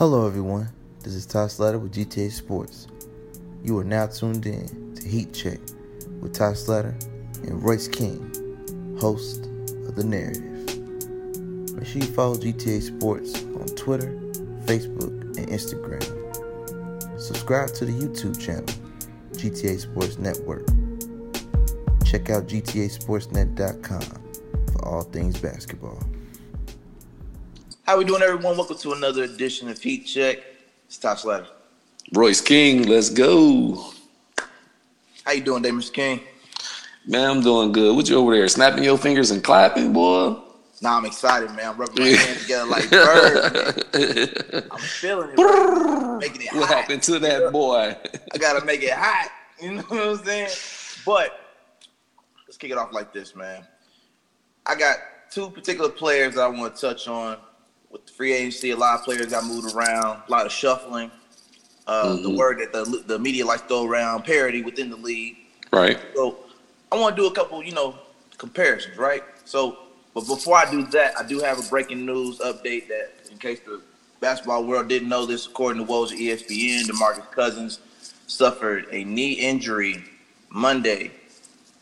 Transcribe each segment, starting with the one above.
Hello, everyone. This is Ty Slatter with GTA Sports. You are now tuned in to Heat Check with Ty Slatter and Royce King, host of The Narrative. Make sure you follow GTA Sports on Twitter, Facebook, and Instagram. Subscribe to the YouTube channel, GTA Sports Network. Check out GTASportsNet.com for all things basketball. How we doing, everyone? Welcome to another edition of Heat Check. It's Top Slatter. Royce King, let's go. How you doing, Mr. King? Man, I'm doing good. What you over there? Snapping your fingers and clapping, boy? Nah, I'm excited, man. I'm rubbing my hands together like birds. I'm feeling it. Making it What hot. happened to that boy? I gotta make it hot. You know what I'm saying? But let's kick it off like this, man. I got two particular players that I want to touch on. With the free agency, a lot of players got moved around, a lot of shuffling. Uh, The Mhm. word that the the media likes to throw around, parity within the league. Right. So I want to do a couple, you know, comparisons, right? So, but before I do that, I do have a breaking news update that, in case the basketball world didn't know this, according to Woj ESPN, DeMarcus Cousins suffered a knee injury Monday,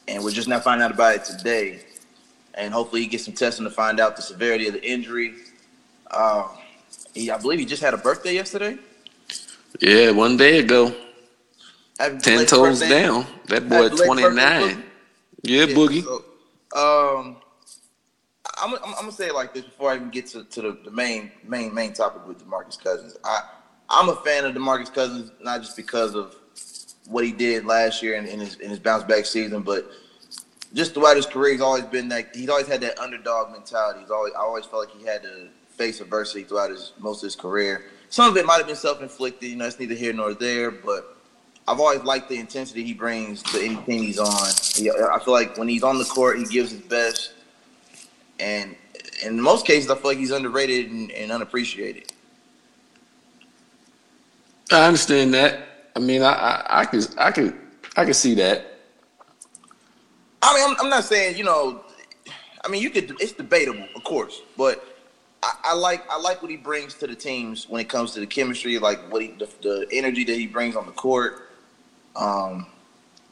and we're just now finding out about it today. And hopefully, he gets some testing to find out the severity of the injury. Uh, he, I believe he just had a birthday yesterday. Yeah, one day ago. Ten toes birthday. down. That boy 29. Boogie. Yeah, Boogie. so, um, I'm, I'm, I'm gonna say it like this before I even get to, to the, the main main main topic with Demarcus Cousins. I I'm a fan of Demarcus Cousins not just because of what he did last year in, in his in his bounce back season, but just throughout his career, he's always been that he's always had that underdog mentality. He's always I always felt like he had to face adversity throughout his most of his career. Some of it might have been self inflicted, you know, it's neither here nor there, but I've always liked the intensity he brings to any team he's on. He, I feel like when he's on the court, he gives his best, and in most cases, I feel like he's underrated and, and unappreciated. I understand that. I mean, I, I, I could, I could, I could see that. I mean, I'm, I'm not saying you know. I mean, you could. It's debatable, of course, but I, I like I like what he brings to the teams when it comes to the chemistry, like what he the, the energy that he brings on the court, um,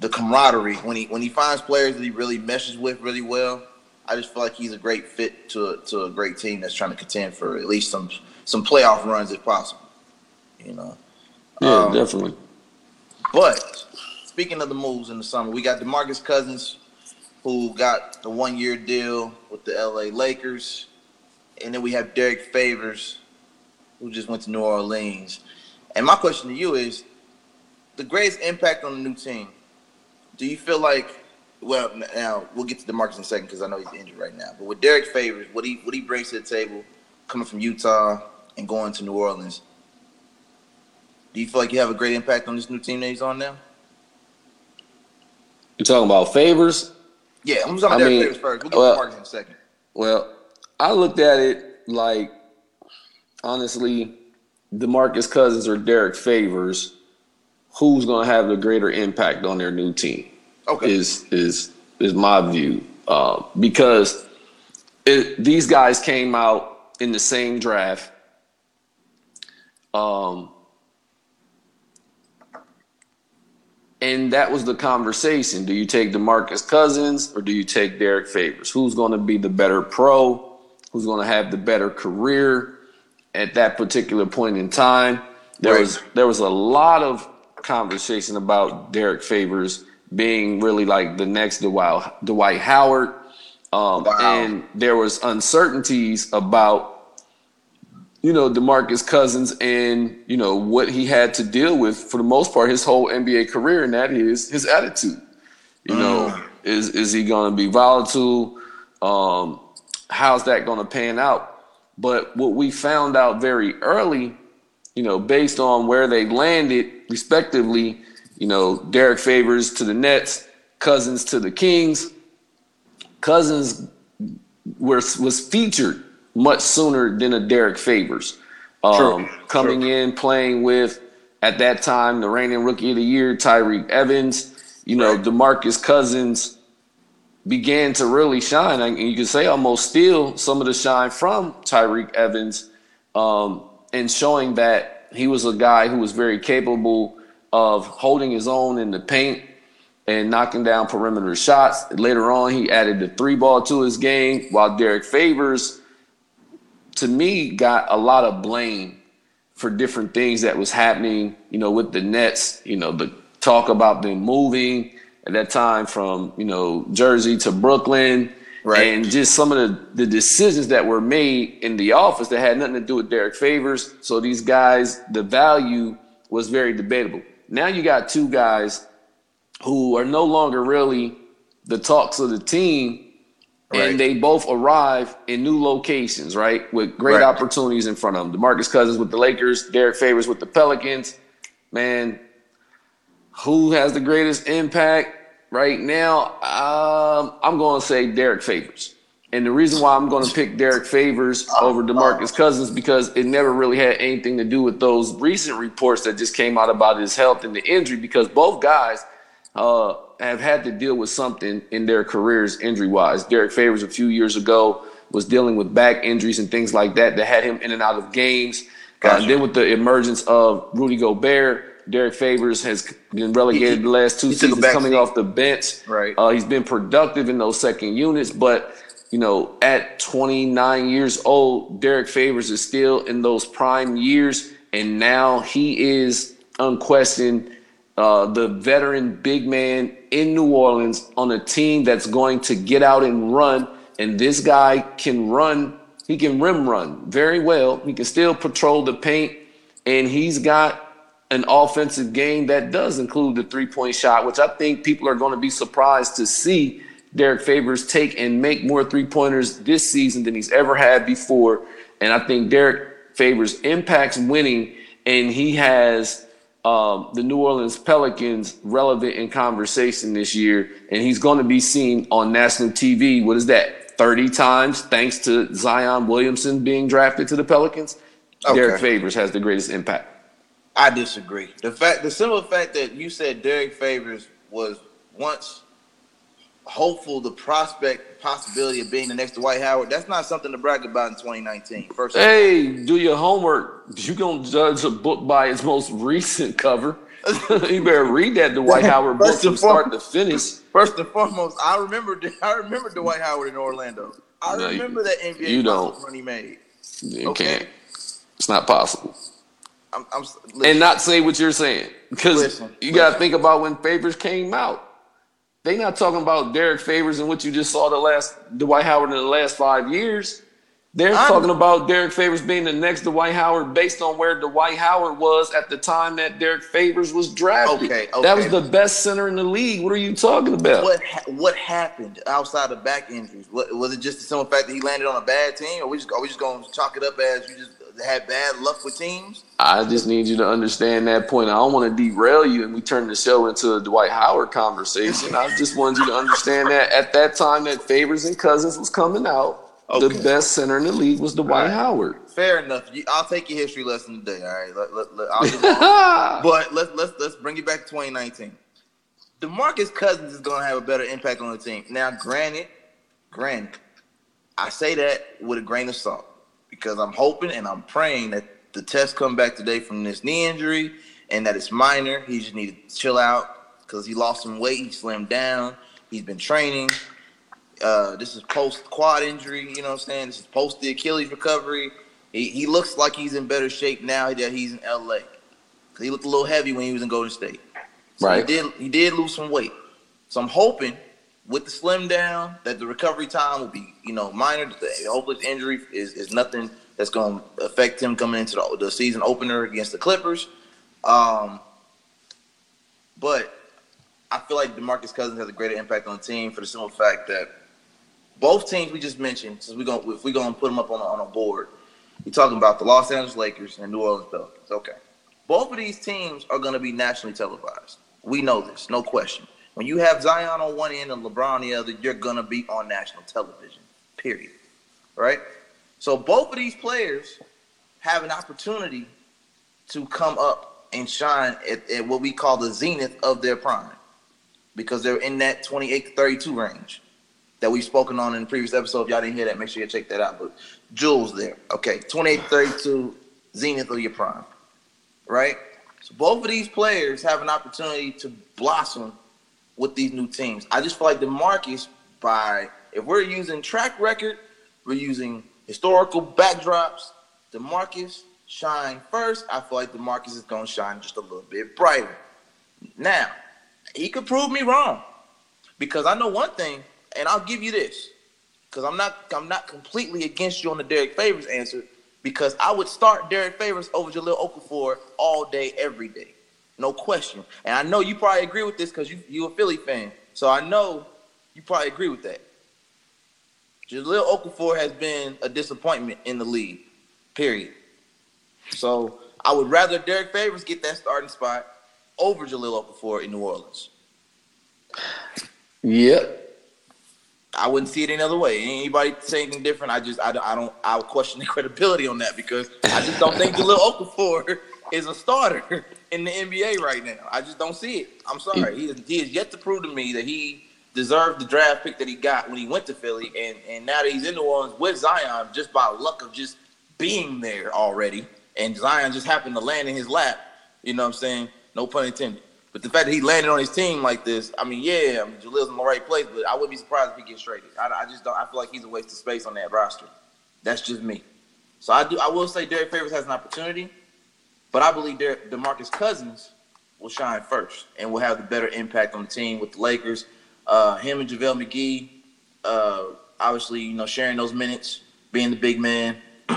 the camaraderie when he when he finds players that he really meshes with really well. I just feel like he's a great fit to a, to a great team that's trying to contend for at least some some playoff runs if possible. You know. Yeah, Um, definitely. But speaking of the moves in the summer, we got DeMarcus Cousins, who got the one year deal with the LA Lakers. And then we have Derrick Favors, who just went to New Orleans. And my question to you is the greatest impact on the new team. Do you feel like well now we'll get to DeMarcus in a second because I know he's injured right now. But with Derrick Favors, what he what he brings to the table coming from Utah and going to New Orleans, do you feel like you have a great impact on this new team that he's on now? You're talking about favors? Yeah, I'm talking about I Derrick mean, Favors first. We'll get well- to Marcus in a second. Well, I looked at it like honestly, DeMarcus Cousins or Derrick Favors, who's going to have the greater impact on their new team? Okay. Is is is my view uh, because it, these guys came out in the same draft. Um, and that was the conversation. Do you take DeMarcus Cousins or do you take Derrick Favors? Who's going to be the better pro? Who's going to have the better career at that particular point in time? There Right. was there was a lot of conversation about Derrick Favors being really like the next Dwight, Dwight Howard. Um, Wow. And there was uncertainties about you know, DeMarcus Cousins and, you know, what he had to deal with for the most part his whole NBA career, and that is his attitude. You know, is is he gonna be volatile? Um, how's that gonna pan out? But what we found out very early, you know, based on where they landed respectively, you know, Derrick Favors to the Nets, Cousins to the Kings. Cousins was was featured much sooner than a Derrick Favors. Um, True, coming in playing with at that time the reigning rookie of the year Tyreke Evans. You know, Right. DeMarcus Cousins began to really shine. And you can say almost steal some of the shine from Tyreke Evans. Um, and showing that he was a guy who was very capable of holding his own in the paint and knocking down perimeter shots. Later on, he added the three ball to his game, while Derrick Favors, to me, got a lot of blame for different things that was happening, you know, with the Nets, you know, the talk about them moving at that time from, you know, Jersey to Brooklyn. Right. And just some of the, the decisions that were made in the office that had nothing to do with Derrick Favors. So these guys, the value was very debatable. Now you got two guys who are no longer really the talks of the team. Right. And they both arrive in new locations, right? With great right. opportunities in front of them. DeMarcus Cousins with the Lakers, Derrick Favors with the Pelicans. Man, who has the greatest impact right now? Um, I'm going to say Derrick Favors. And the reason why I'm going to pick Derrick Favors over DeMarcus Cousins because it never really had anything to do with those recent reports that just came out about his health and the injury because both guys – uh, have had to deal with something in their careers injury wise. Derrick Favors a few years ago was dealing with back injuries and things like that that had him in and out of games. Gotcha. Uh, and then with the emergence of Rudy Gobert, Derrick Favors has been relegated he, the last two seasons coming seat. off the bench. Right. Uh, he's been productive in those second units, but you know, at 29 years old, Derrick Favors is still in those prime years, and now he is unquestioned uh, the veteran big man in New Orleans on a team that's going to get out and run. And this guy can run, he can rim run very well. He can still patrol the paint. And he's got an offensive game that does include the three point shot, which I think people are going to be surprised to see Derrick Favors take and make more three pointers this season than he's ever had before. And I think Derrick Favors impacts winning, and he has um, the New Orleans Pelicans relevant in conversation this year, and he's going to be seen on national TV. What is that? 30 times, thanks to Zion Williamson being drafted to the Pelicans. Okay. Derrick Favors has the greatest impact. I disagree. The fact, the simple fact that you said Derrick Favors was once hopeful, the prospect, possibility of being the next Dwight Howard, that's not something to brag about in 2019. First, hey, do your homework. You gonna judge a book by its most recent cover. you better read that Dwight Howard book from start to finish. First and foremost, I remember I remember Dwight Howard in Orlando. I no, remember that NBA you don't. run he made. You okay. can't. It's not possible. I'm, I'm, and not say what you're saying because you got to think about when Favors came out. They not talking about Derrick Favors and what you just saw the last Dwight Howard in the last five years. They're I'm, talking about Derrick Favors being the next Dwight Howard based on where Dwight Howard was at the time that Derrick Favors was drafted. Okay, okay. That was the best center in the league. What are you talking about? What what happened outside of back injuries? What, was it just the simple fact that he landed on a bad team, or we just are we just going to chalk it up as you just had bad luck with teams? I just need you to understand that point. I don't want to derail you and we turn the show into a Dwight Howard conversation. I just wanted you to understand that at that time that Favors and Cousins was coming out, okay. the best center in the league was Dwight right. Howard. Fair enough. I'll take your history lesson today. All right, let, let, let, but let's let's let's bring it back to 2019. DeMarcus Cousins is going to have a better impact on the team. Now, granted, granted, I say that with a grain of salt because I'm hoping and I'm praying that the test come back today from this knee injury and that it's minor. He just need to chill out because he lost some weight. He slimmed down. He's been training. Uh, this is post quad injury. You know what I'm saying? This is post the Achilles recovery. He, he looks like he's in better shape now that he's in LA. Cause he looked a little heavy when he was in Golden State. So right. He did he did lose some weight. So I'm hoping with the slim down that the recovery time will be you know minor. Hopefully the injury is, is nothing that's going to affect him coming into the, the season opener against the Clippers. Um, but I feel like DeMarcus Cousins has a greater impact on the team for the simple fact that both teams we just mentioned, since we're going if we're going to put them up on a, on a board, we're talking about the Los Angeles Lakers and New Orleans Pelicans. Okay, both of these teams are going to be nationally televised. We know this, no question. When you have Zion on one end and LeBron on the other, you're going to be on national television. Period. Right? So both of these players have an opportunity to come up and shine at, at, what we call the zenith of their prime because they're in that 28 to 32 range that we've spoken on in the previous episode. If y'all didn't hear that, make sure you check that out. But Jules there. Okay, 28 to 32, zenith of your prime, right? So both of these players have an opportunity to blossom with these new teams. I just feel like the DeMarcus, by if we're using track record, we're using historical backdrops. DeMarcus shine first. I feel like DeMarcus is gonna shine just a little bit brighter. Now, he could prove me wrong because I know one thing, and I'll give you this because I'm not I'm not completely against you on the Derrick Favors answer because I would start Derrick Favors over Jahlil Okafor all day, every day, no question. And I know you probably agree with this because you you a Philly fan, so I know you probably agree with that. Jahlil Okafor has been a disappointment in the league, period. So I would rather Derrick Favors get that starting spot over Jahlil Okafor in New Orleans. Yep. I wouldn't see it any other way. Anybody say anything different? I just I, don't I don't I would question the credibility on that because I just don't think Jahlil Okafor is a starter in the NBA right now. I just don't see it. I'm sorry. He is, he is yet to prove to me that he deserved the draft pick that he got when he went to Philly, and and now that he's in New Orleans with Zion, just by luck of just being there already, and Zion just happened to land in his lap. You know what I'm saying? No pun intended. But the fact that he landed on his team like this, I mean, yeah, I mean, Jahlil's in the right place, but I wouldn't be surprised if he gets traded. I, I just don't. I feel like he's a waste of space on that roster. That's just me. So I do. I will say Derrick Favors has an opportunity, but I believe Derrick, DeMarcus Cousins will shine first and will have the better impact on the team with the Lakers. Uh, him and JaVale McGee, uh, obviously, you know, sharing those minutes, being the big man.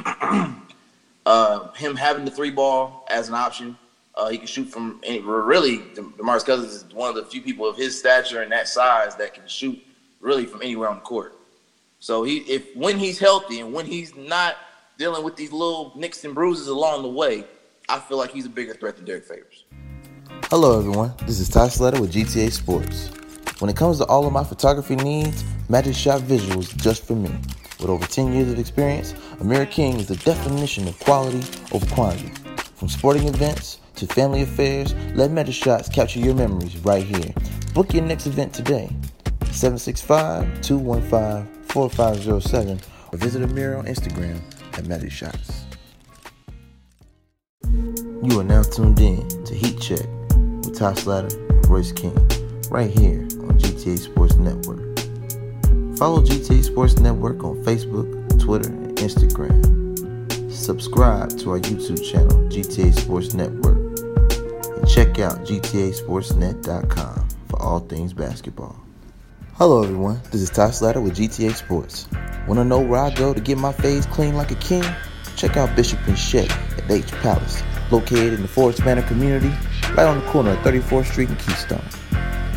uh, him having the three ball as an option. Uh, he can shoot from any, really. DeMarcus Cousins is one of the few people of his stature and that size that can shoot really from anywhere on the court. So he, if when he's healthy and when he's not dealing with these little nicks and bruises along the way, I feel like he's a bigger threat than Derrick Favors. Hello, everyone. This is Ty Slatter with GTA Sports. When it comes to all of my photography needs, Magic Shot Visuals just for me. With over 10 years of experience, Amir King is the definition of quality over quantity. From sporting events to family affairs, let Magic Shots capture your memories right here. Book your next event today. 765-215-4507 or visit Amir on Instagram at Magic Shots. You are now tuned in to Heat Check with Ty Slatter and Royce King right here GTA Sports Network. Follow GTA Sports Network on Facebook, Twitter, and Instagram. Subscribe to our YouTube channel, GTA Sports Network, and check out GTASportsNet.com for all things basketball. Hello, everyone. This is Ty Slatter with GTA Sports. Want to know where I go to get my face clean like a king? Check out Bishop and Shea at H Palace, located in the Forest Manor community, right on the corner of 34th Street and Keystone.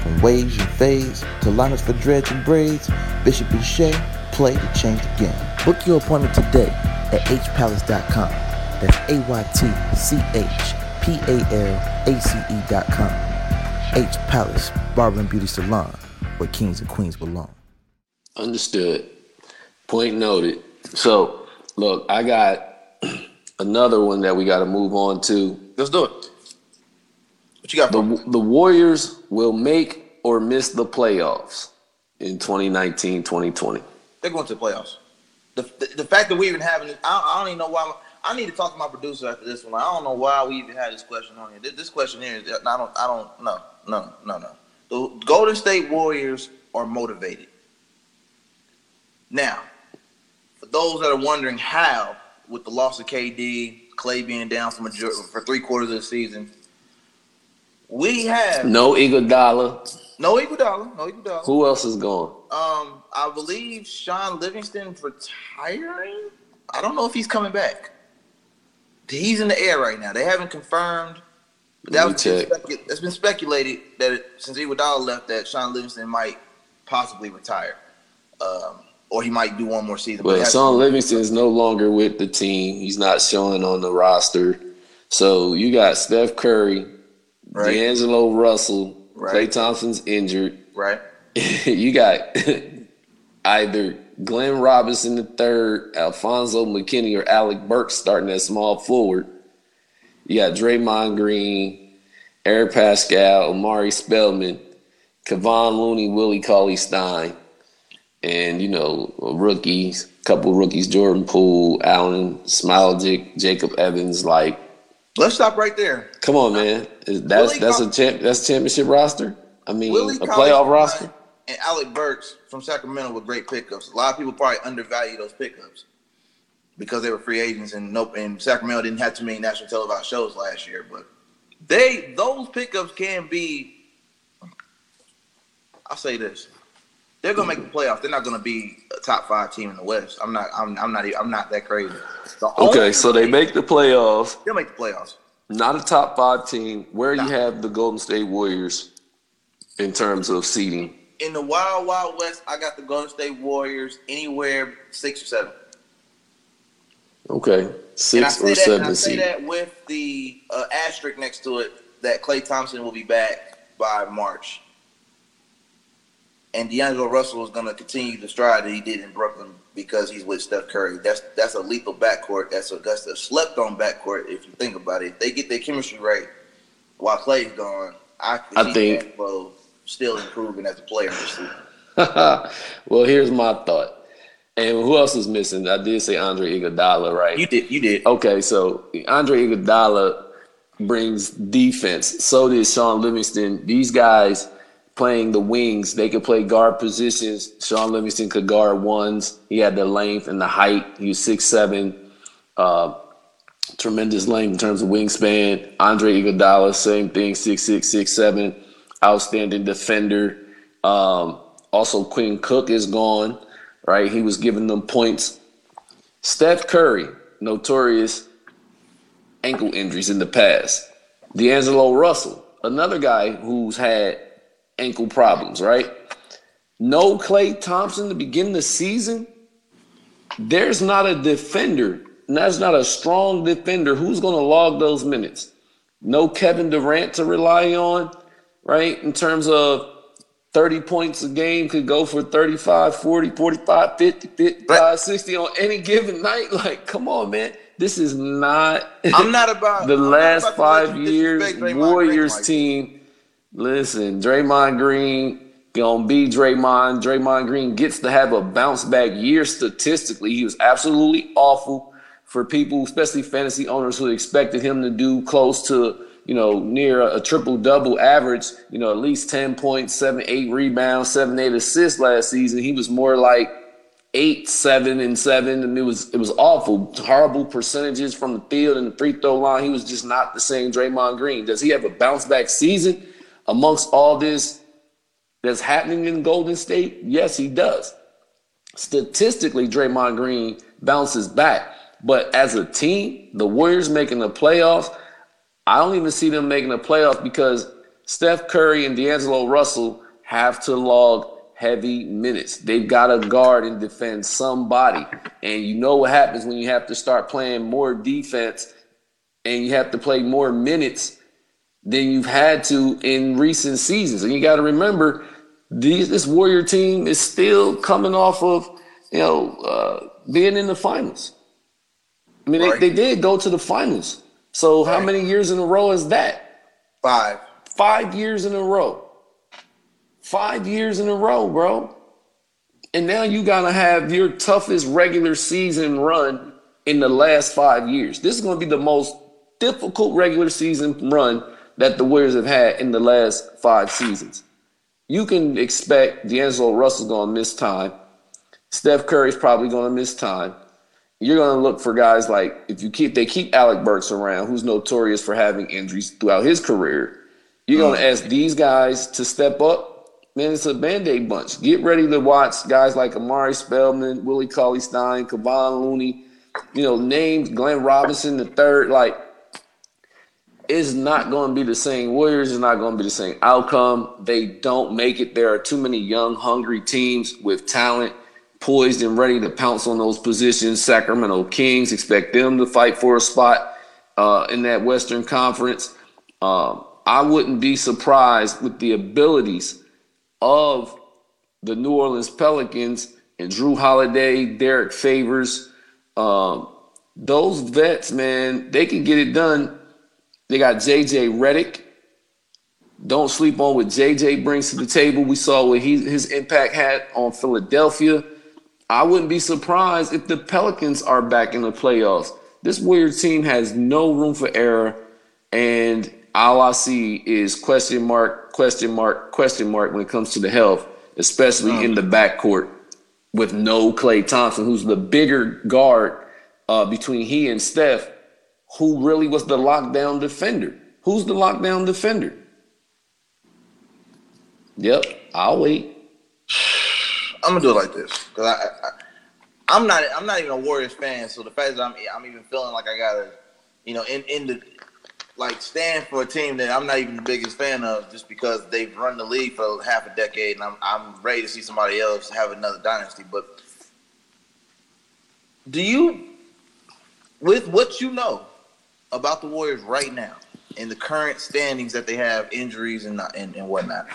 From waves and fades to liners for dreads and braids, Bishop and Shea play to change the game. Book your appointment today at aytchpalace.com. That's A-Y-T-C-H-P-A-L-A-C-E.com. H Palace Barber and Beauty Salon, where kings and queens belong. Understood. Point noted. So, look, I got another one that we got to move on to. Let's do it. What you got? The the Warriors will make or miss the playoffs in 2019-2020. They're going to the playoffs. The, the, the fact that we even having this, I, I don't even know why. I need to talk to my producer after this one. I don't know why we even had this question on here. This, this question here is I don't I don't no no no no. The Golden State Warriors are motivated. Now, for those that are wondering how, with the loss of KD, Klay being down for, major- for three quarters of the season, we have No Iguodala. no Iguodala, no Iguodala. Who else is gone? Um, I believe Shaun Livingston retiring. I don't know if he's coming back. He's in the air right now. They haven't confirmed. But that was check. specu- it's been speculated that it, since Iguodala left, that Shaun Livingston might possibly retire, um, or he might do one more season. But Well, Shaun Livingston is no longer with the team. He's not showing on the roster. So you got Steph Curry, Right. D'Angelo Russell, Right. Klay Thompson's injured. right? you got either Glenn Robinson the third, Alfonzo McKinnie, or Alec Burks starting at small forward. You got Draymond Green, Eric Paschall, Omari Spellman, Kevon Looney, Willie Cauley Stein. and you know rookies, couple rookies, Jordan Poole, Alen, Smailagic, Jacob Evans. Like, let's stop right there. Come on, man. That's Willie that's a champ. That's a championship roster. I mean, Willie a playoff roster. And Alec Burks from Sacramento with great pickups. A lot of people probably undervalue those pickups because they were free agents and nope. And Sacramento didn't have too many national televised shows last year, but they those pickups can be. I'll say this: they're gonna make the playoffs. They're not gonna be a top five team in the West. I'm not. I'm, I'm not. I'm not that crazy. The okay, so they make the playoffs. They'll make the playoffs. Not a top five team. Where do you have the Golden State Warriors in terms of seeding? In the Wild Wild West, I got the Golden State Warriors anywhere six or seven. Okay, six or that, seven. I say that with the uh, asterisk next to it that Klay Thompson will be back by March and D'Angelo Russell is going to continue the stride that he did in Brooklyn because he's with Steph Curry. That's that's a lethal backcourt. That's a that's a slept on backcourt if you think about it. If they get their chemistry right while Klay's gone, I, I think D'Angelo still improving as a player well, here's my thought. And who else is missing? I did say Andre Iguodala, right? You did. You did. Okay, so Andre Iguodala brings defense. So did Shaun Livingston. These guys playing the wings. They could play guard positions. Shaun Livingston could guard ones. He had the length and the height. He was six seven, uh, tremendous length in terms of wingspan. Andre Iguodala, same thing, six six six seven, outstanding defender. Um, also, Quinn Cook is gone. Right, he was giving them points. Steph Curry, notorious ankle injuries in the past. D'Angelo Russell, another guy who's had ankle problems, right? No Klay Thompson to begin the season. There's not a defender, and that's not a strong defender. Who's going to log those minutes? No Kevin Durant to rely on, right? In terms of 30 points a game could go for 35, 40, 45, 50, 55, 60 on any given night. Like, come on, man. This is not I'm not about the last about five years Warriors team Listen, Draymond Green gonna be Draymond. Draymond Green gets to have a bounce back year statistically. He was absolutely awful for people, especially fantasy owners who expected him to do close to, you know, near a, a triple double average, you know, at least 10 points, seven, eight rebounds, seven, eight assists last season. He was more like eight, seven, and seven, and it was it was awful. Horrible percentages from the field and the free throw line. He was just not the same Draymond Green. Does he have a bounce back season? Amongst all this that's happening in Golden State? Yes, he does. Statistically, Draymond Green bounces back. But as a team, the Warriors making the playoffs, I don't even see them making the playoffs because Steph Curry and D'Angelo Russell have to log heavy minutes. They've got to guard and defend somebody. And you know what happens when you have to start playing more defense and you have to play more minutes than you've had to in recent seasons. And you got to remember, these, this Warrior team is still coming off of, you know, uh, being in the finals. I mean, right. they, they did go to the finals. So right. how many years in a row is that? Five. Five years in a row. Five years in a row, bro. And now you got to have your toughest regular season run in the last five years. This is going to be the most difficult regular season run that the Warriors have had in the last five seasons. You can expect D'Angelo Russell's going to miss time. Steph Curry's probably going to miss time. You're going to look for guys like if you keep they keep Alec Burks around, who's notorious for having injuries throughout his career. You're going to mm. ask these guys to step up. Man, it's a band-aid bunch. Get ready to watch guys like Omari Spellman, Willie Cauley Stein, Kevon Looney, you know, names Glenn Robinson the third. Like it's not going to be the same. Warriors is not going to be the same outcome. They don't make it. There are too many young, hungry teams with talent, poised and ready to pounce on those positions. Sacramento Kings expect them to fight for a spot uh, in that Western Conference. Um, I wouldn't be surprised with the abilities of the New Orleans Pelicans and Jrue Holiday, Derrick Favors. Um, those vets, man, they can get it done they got JJ Redick. Don't sleep on what JJ brings to the table. We saw what he, his impact had on Philadelphia. I wouldn't be surprised if the Pelicans are back in the playoffs. This Warriors team has no room for error, and all I see is question mark, question mark, question mark when it comes to the health, especially in the backcourt with no Klay Thompson, who's the bigger guard uh, between he and Steph, who really was the lockdown defender. Who's the lockdown defender? Yep, I'll wait. I'm gonna do it like this because I, I, am not I'm not even a Warriors fan, so the fact that I'm I'm even feeling like I gotta, you know, in in the like stand for a team that I'm not even the biggest fan of, just because they've run the league for half a decade, and I'm I'm ready to see somebody else have another dynasty. But do you, with what you know about the Warriors right now, in the current standings that they have, injuries and and, and whatnot,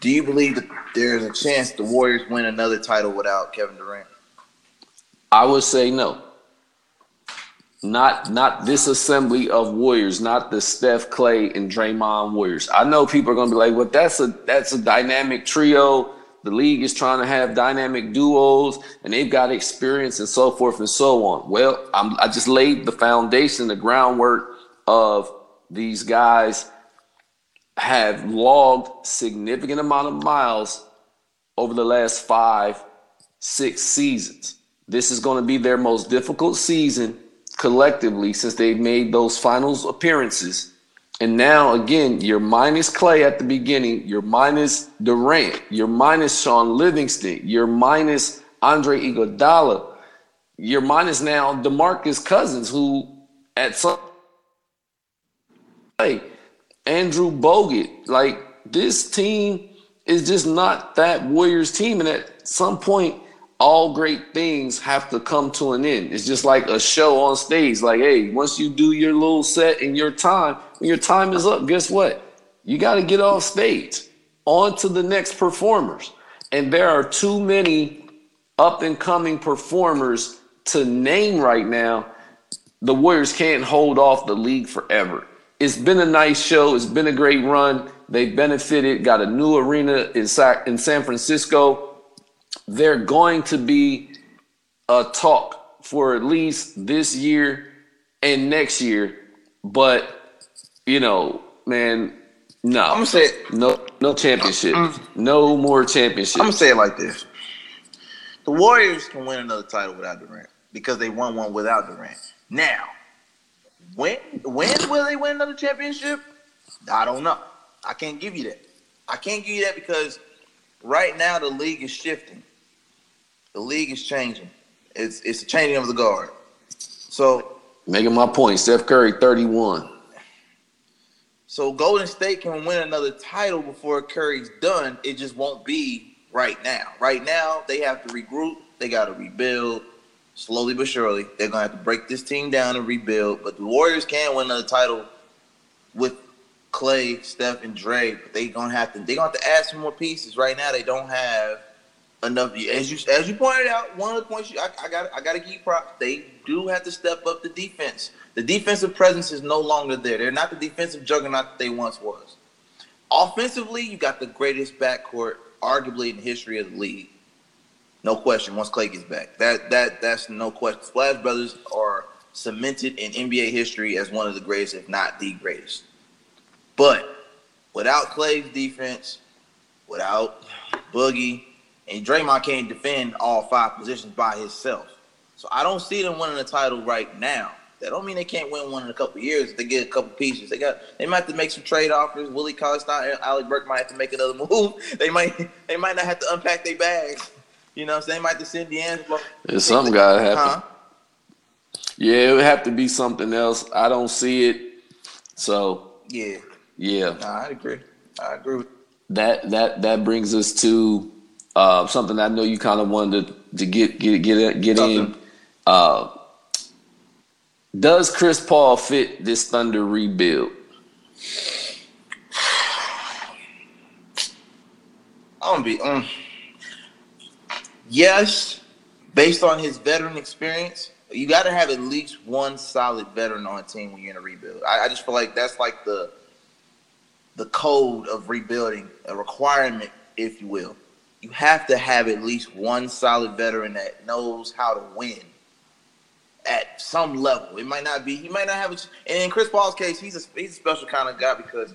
do you believe that there's a chance the Warriors win another title without Kevin Durant? I would say no. Not not this assembly of Warriors, not the Steph Klay and Draymond Warriors. I know people are gonna be like, "Well, that's a that's a dynamic trio. The league is trying to have dynamic duos, and they've got experience and so forth and so on." Well, I'm, I just laid the foundation, the groundwork of these guys have logged significant amount of miles over the last five, six seasons. This is going to be their most difficult season collectively since they've made those finals appearances. And now again, you're minus Klay at the beginning, you're minus Durant, you're minus Shaun Livingston, you're minus Andre Iguodala, you're minus now DeMarcus Cousins, who at some hey, Andrew Bogut. Like this team is just not that Warriors team, and at some point, all great things have to come to an end. It's just like a show on stage. Like, hey, once you do your little set in your time, your time is up, guess what? You got to get off stage, on to the next performers. And there are too many up and coming performers to name right now. The Warriors can't hold off the league forever it's been a nice show. It's been a great run. They benefited, got a new arena in San Francisco. They're going to be a talk for at least this year and next year. But, you know, man, no. I'm gonna say no no championship. no more championship. I'm gonna say it like this. The Warriors can win another title without Durant because they won one without Durant. Now, when when will they win another championship? I don't know. I can't give you that. I can't give you that because right now the league is shifting. The league is changing. It's it's a changing of the guard. So making my point, Steph Curry, 31. So Golden State can win another title before Curry's done. It just won't be right now. Right now, they have to regroup. They got to rebuild slowly but surely. They're gonna have to break this team down and rebuild. But the Warriors can win another title with Klay, Steph, and Dre. But they gonna have to they gonna have to add some more pieces. Right now, they don't have enough. As you as you pointed out, one of the points you, I, got I got to give props. They do have to step up the defense. The defensive presence is no longer there. They're not the defensive juggernaut that they once was. Offensively, you got the greatest backcourt, arguably in the history of the league. No question. Once Klay gets back, that that that's no question. Splash Brothers are cemented in NBA history as one of the greatest, if not the greatest. But without Klay's defense, without Boogie, and Draymond can't defend all five positions by himself. So I don't see them winning the title right now. That don't mean they can't win one in a couple years. If they get a couple pieces, they got they might have to make some trade offers. Willie Cauley-Stein, Alec Burks might have to make another move. They might they might not have to unpack their bags. You know what I'm saying? Might to send D'Angelo. Yeah, something gotta happen. Huh? Yeah, it would have to be something else. I don't see it. So yeah, yeah. Nah, I agree. I agree. That that that brings us to uh, something I know you kind of wanted to, to get get get get in. Uh, does Chris Paul fit this Thunder rebuild? I'm gonna be. Um, yes, based on his veteran experience, you got to have at least one solid veteran on a team when you're in a rebuild. I, I, just feel like that's like the the code of rebuilding, a requirement, if you will. You have to have at least one solid veteran that knows how to win at some level. It might not be. He might not have. A, and in Chris Paul's case, he's a he's a special kind of guy because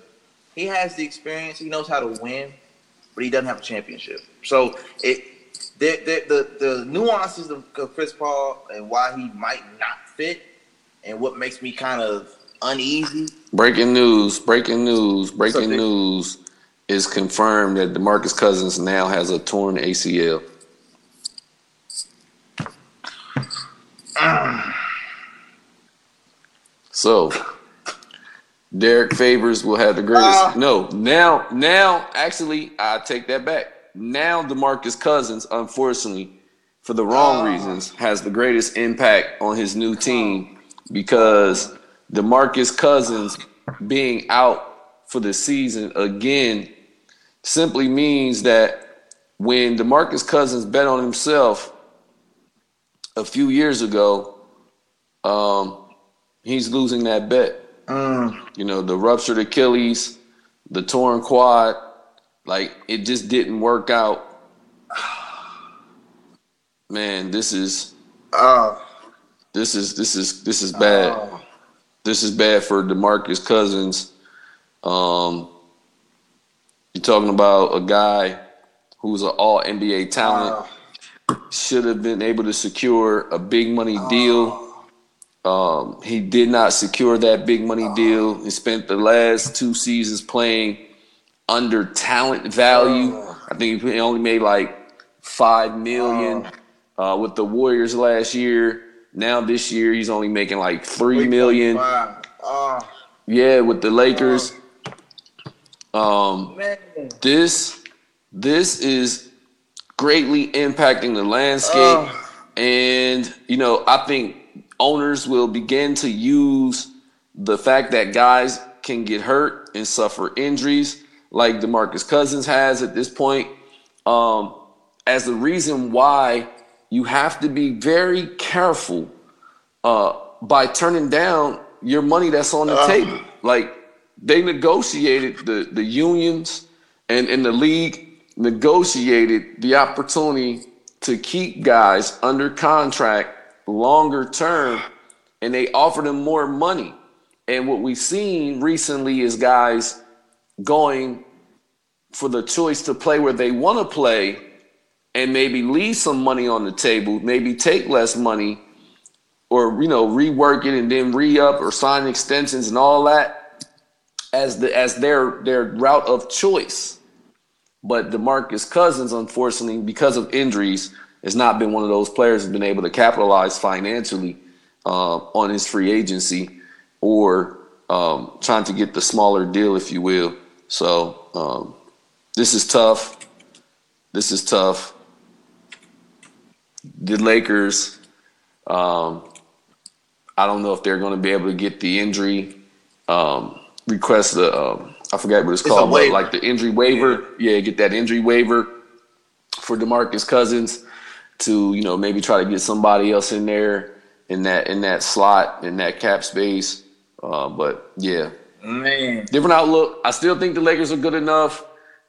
he has the experience. He knows how to win, but he doesn't have a championship. So it the the the, the nuances of, of Chris Paul and why he might not fit, and what makes me kind of uneasy. Breaking news! Breaking news! Breaking news! Is confirmed that DeMarcus Cousins now has a torn ACL. So, Derrick Favors will have the greatest. Uh, no, now, now, actually, I take that back. Now, DeMarcus Cousins, unfortunately, for the wrong uh, reasons, has the greatest impact on his new team because DeMarcus Cousins being out for the season again simply means that when DeMarcus Cousins bet on himself a few years ago, um, he's losing that bet. Mm. You know, the ruptured Achilles, the torn quad, like it just didn't work out. Man, this is uh, this is this is this is bad. Uh, this is bad for DeMarcus Cousins. Um, you're talking about a guy who's an all NBA talent. Uh, Should have been able to secure a big money deal. Um, he did not secure that big money deal. He spent the last two seasons playing under talent value. I think he only made like five million uh, with the Warriors last year. Now this year he's only making like three million. Yeah, with the Lakers. Um, this this is greatly impacting the landscape, and you know I think owners will begin to use the fact that guys can get hurt and suffer injuries, like Demarcus Cousins has at this point, um, as the reason why you have to be very careful uh, by turning down your money that's on the uh, table. Like they negotiated the the unions and in the league negotiated the opportunity to keep guys under contract longer term and they offered them more money. And what we've seen recently is guys going for the choice to play where they want to play and maybe leave some money on the table, maybe take less money or you know rework it and then re-up or sign extensions and all that as the as their their route of choice. But DeMarcus Cousins, unfortunately, because of injuries, has not been one of those players who's been able to capitalize financially uh, on his free agency or um, trying to get the smaller deal, if you will. So um, this is tough. This is tough. The Lakers, um, I don't know if they're going to be able to get the injury um, request the um, I forget what it's, it's called, but like the injury waiver. Yeah. yeah, get that injury waiver for DeMarcus Cousins to you know maybe try to get somebody else in there in that in that slot in that cap space. Uh, but yeah, man, different outlook. I still think the Lakers are good enough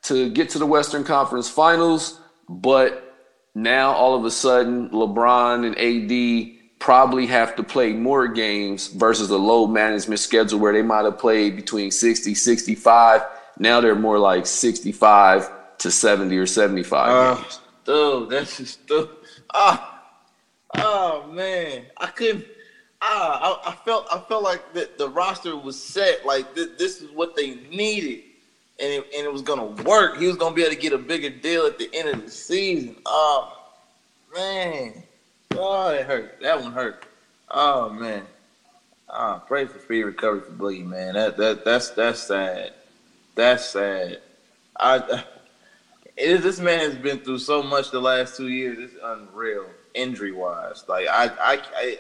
to get to the Western Conference Finals, but now all of a sudden LeBron and AD probably have to play more games versus a low management schedule where they might have played between 60, 65. Now they're more like 65 to 70 or 75 uh, games. Dude, that's just dude. Oh, oh man. I couldn't ah, I, I felt I felt like the, the roster was set. Like th- this is what they needed. And it, and it was gonna work. He was gonna be able to get a bigger deal at the end of the season. Oh man. Oh, it hurt. That one hurt. Oh man. Ah, pray for free recovery for Boogie, man. That that that's that's sad. That's sad. I this man has been through so much the last two years. It's unreal, injury wise. Like I I, I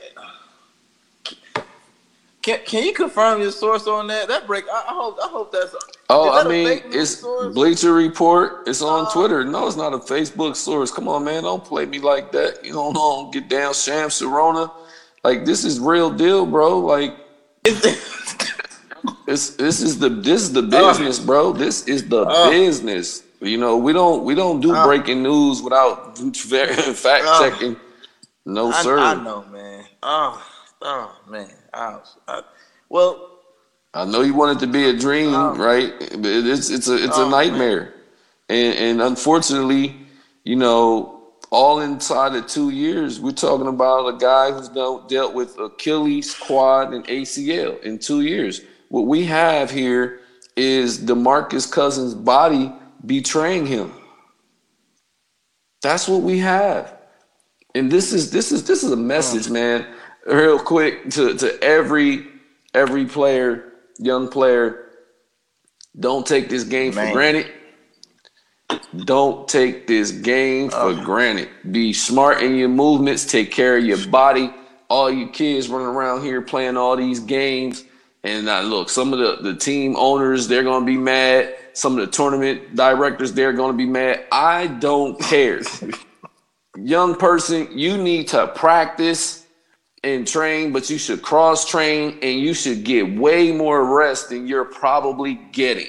can can you confirm your source on that? That break. I, I hope I hope that's. Oh, I mean, it's source? Bleacher Report. It's on uh, Twitter. No, it's not a Facebook source. Come on, man, don't play me like that. You don't know, get down, Shams Charania. Like this is real deal, bro. Like, This this is the this is the business, uh, bro. This is the uh, business. You know, we don't we don't do uh, breaking news without fact checking. No, I, sir. I know, man. Oh, oh man. I was, I, well, I know you want it to be a dream, oh. right? But it's it's a it's oh, a nightmare, and and unfortunately, you know, all inside of two years, we're talking about a guy who's dealt with Achilles, quad, and ACL in two years. What we have here is Demarcus Cousins' body betraying him. That's what we have, and this is this is this is a message, oh. man. Real quick to to every every player young player, don't take this game Man. for granted. Don't take this game for oh. granted. Be smart in your movements. Take care of your body. All you kids running around here playing all these games. And uh, look, some of the, the team owners, they're going to be mad. Some of the tournament directors, they're going to be mad. I don't care. Young person, you need to practice and train, but you should cross train and you should get way more rest than you're probably getting.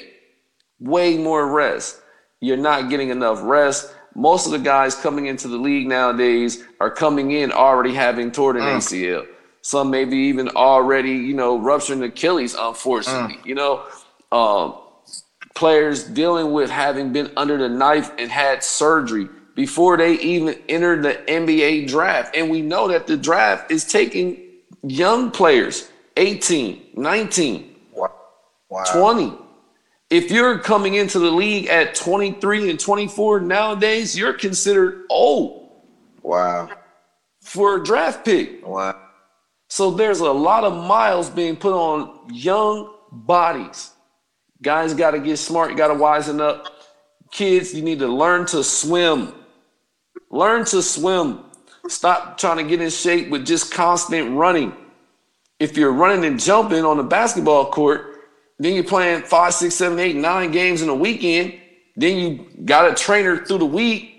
Way more rest. You're not getting enough rest. Most of the guys coming into the league nowadays are coming in already having torn an mm. ACL. Some maybe even already, you know, rupturing Achilles, unfortunately. Mm. You know, um, players dealing with having been under the knife and had surgery before they even enter the NBA draft. And we know that the draft is taking young players, 18, 19, wow. 20. If you're coming into the league at 23 and 24 nowadays, you're considered old. Wow. For a draft pick. Wow. So there's a lot of miles being put on young bodies. Guys got to get smart. You got to wisen up. Kids, you need to learn to swim. Learn to swim. Stop trying to get in shape with just constant running. If you're running and jumping on the basketball court, then you're playing five, six, seven, eight, nine games in a weekend. Then you got a trainer through the week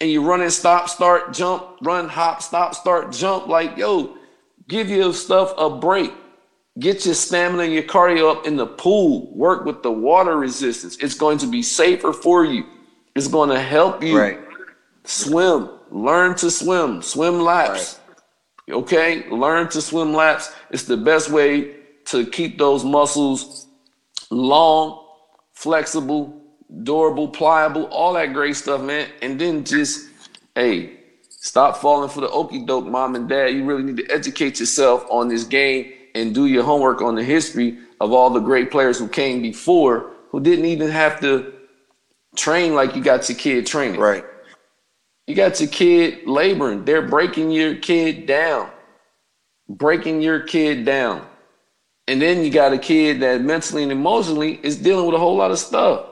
and you run and stop, start, jump, run, hop, stop, start, jump. Like, yo, give your stuff a break. Get your stamina and your cardio up in the pool. Work with the water resistance. It's going to be safer for you. It's going to help you right. Swim. Learn to swim. Swim laps. Right. Okay? Learn to swim laps. It's the best way to keep those muscles long, flexible, durable, pliable, all that great stuff, man. And then just, hey, stop falling for the okey doke, mom and dad. You really need to educate yourself on this game and do your homework on the history of all the great players who came before who didn't even have to train like you got your kid training. Right. You got your kid laboring. They're breaking your kid down, breaking your kid down. And then you got a kid that mentally and emotionally is dealing with a whole lot of stuff.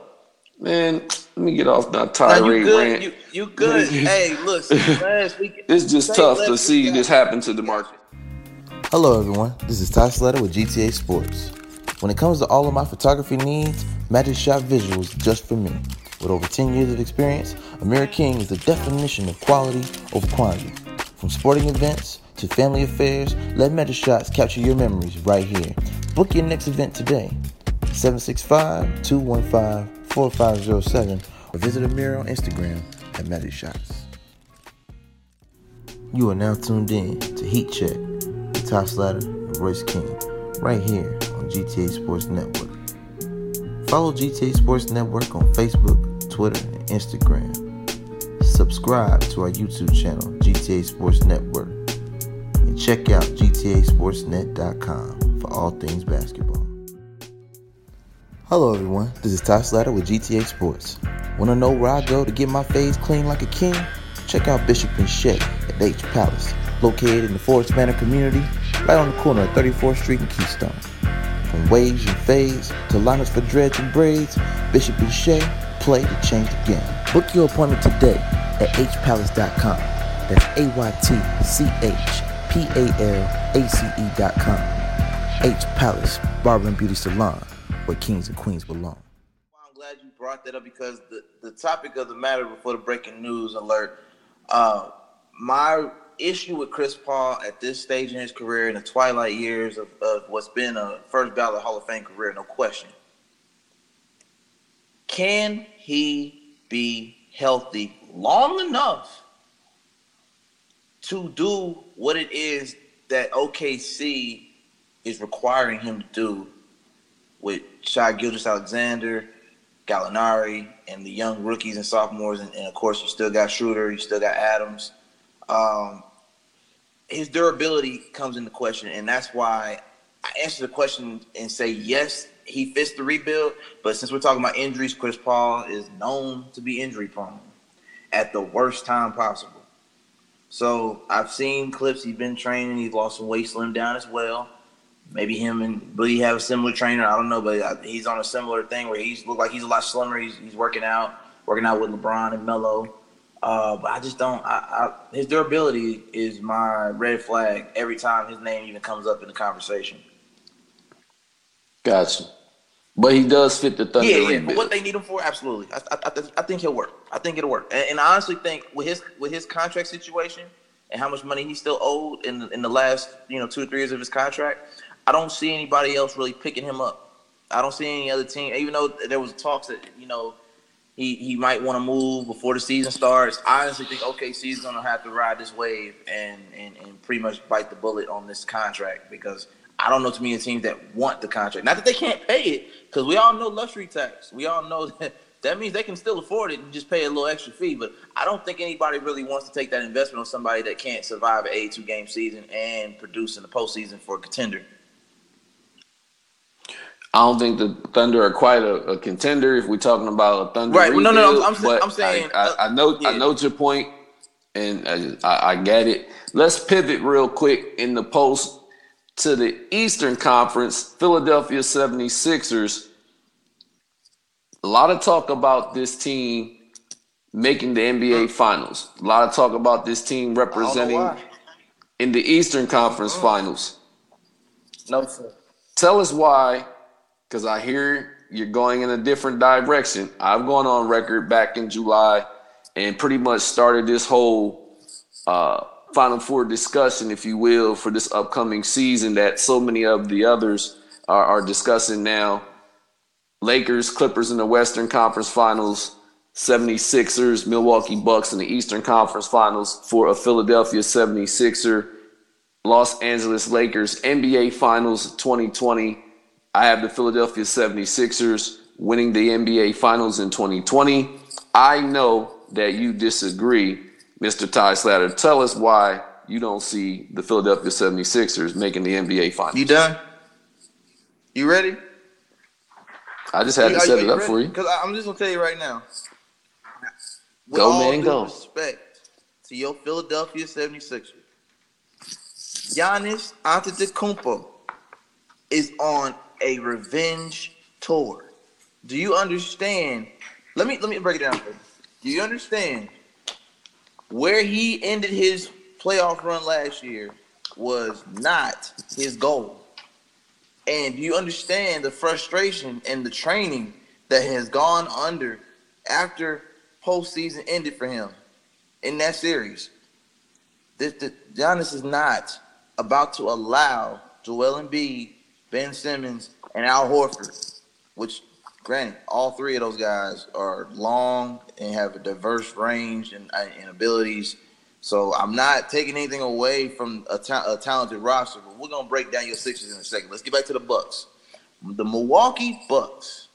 Man, let me get off that tirade you rant. You, you good. hey, look, last week. It's just tough to see this happen to the market. Hello, everyone. This is Ty Slatter with GTA Sports. When it comes to all of my photography needs, Magic Shot Visuals just for me. With over 10 years of experience, Amir King is the definition of quality over quantity. From sporting events to family affairs, let Meta Shots capture your memories right here. Book your next event today. 765-215-4507 or visit Amir on Instagram at Meta Shots. You are now tuned in to Heat Check the top Slatter and Royce King right here on GTA Sports Network. Follow GTA Sports Network on Facebook, Twitter, and Instagram. Subscribe to our YouTube channel, GTA Sports Network, and check out GTASportsNet.com for all things basketball. Hello, everyone. This is Ty Slatter with GTA Sports. Want to know where I go to get my face clean like a king? Check out Bishop and Shay at Aytch Palace, located in the Forest Manor community, right on the corner of 34th Street and Keystone. From waves and fades to liners for dreads and braids, Bishop and Shay play to change the game. Book your appointment today at aytchpalace.com. That's A Y T C H P A L A C E.com. Aytch Palace Barber and Beauty Salon, where kings and queens belong. I'm glad you brought that up because the, the topic of the matter before the breaking news alert, uh, my issue with Chris Paul at this stage in his career, in the twilight years of, of what's been a first ballot Hall of Fame career, no question. Can he be healthy long enough to do what it is that OKC is requiring him to do with Shai Gilgeous-Alexander, Gallinari, and the young rookies and sophomores, and, and, of course you still got Schroeder, you still got Adams. Um, his durability comes into question, and that's why I answer the question and say yes, he fits the rebuild. But since we're talking about injuries, Chris Paul is known to be injury prone at the worst time possible. So I've seen clips. He's been training. He's lost some weight, slimmed down as well. Maybe him and Billy have a similar trainer. I don't know, but he's on a similar thing where he's looked like he's a lot slimmer. He's, he's working out, working out with LeBron and Melo. Uh, but I just don't. I, I, his durability is my red flag every time his name even comes up in the conversation. Gotcha. But he does fit the Thunder. Yeah, yeah. But what they need him for, absolutely. I, I, I think he'll work. I think it'll work. And, and, I honestly think with his with his contract situation and how much money he still owed in the, in the last you know two or three years of his contract, I don't see anybody else really picking him up. I don't see any other team. Even though there was talks that you know he he might want to move before the season starts. I honestly think OKC is going to have to ride this wave and, and and pretty much bite the bullet on this contract because I don't know too many teams that want the contract. Not that they can't pay it, because we all know luxury tax. We all know that that means they can still afford it and just pay a little extra fee. But I don't think anybody really wants to take that investment on somebody that can't survive an 82 game season and produce in the postseason for a contender. I don't think the Thunder are quite a, a contender if we're talking about a Thunder. Right. Rebuild, no, no, no. I'm, I'm, I'm saying. I, I, I know. Yeah. I know your point, and uh, I, I get it. Let's pivot real quick in the post to the Eastern Conference, Philadelphia 76ers. A lot of talk about this team making the NBA Finals. A lot of talk about this team representing in the Eastern Conference mm. Finals. No, sir. Tell us why, because I hear you're going in a different direction. I've gone on record back in July and pretty much started this whole uh, Final Four discussion, if you will, for this upcoming season that so many of the others are, are discussing now. Lakers, Clippers in the Western Conference Finals, 76ers, Milwaukee Bucks in the Eastern Conference Finals for a Philadelphia 76er, Los Angeles Lakers NBA Finals 2020. I have the Philadelphia 76ers winning the NBA Finals in 2020. I know that you disagree Mr. Ty Slatter, tell us why you don't see the Philadelphia 76ers making the NBA Finals. You done? You ready? I just had you, to set it up ready? for you. Because I'm just going to tell you right now. With go, man, go. respect to your Philadelphia 76ers, Giannis Antetokounmpo is on a revenge tour. Do you understand? Let me let me break it down for you. Do you understand where he ended his playoff run last year was not his goal. And you understand the frustration and the training that has gone under after postseason ended for him in that series. This, the, Giannis is not about to allow Joel Embiid, Ben Simmons, and Al Horford, which granted, all three of those guys are long and have a diverse range and, and abilities. So I'm not taking anything away from a, ta- a talented roster, but we're gonna break down your Sixers in a second. Let's get back to the Bucks. The Milwaukee Bucks.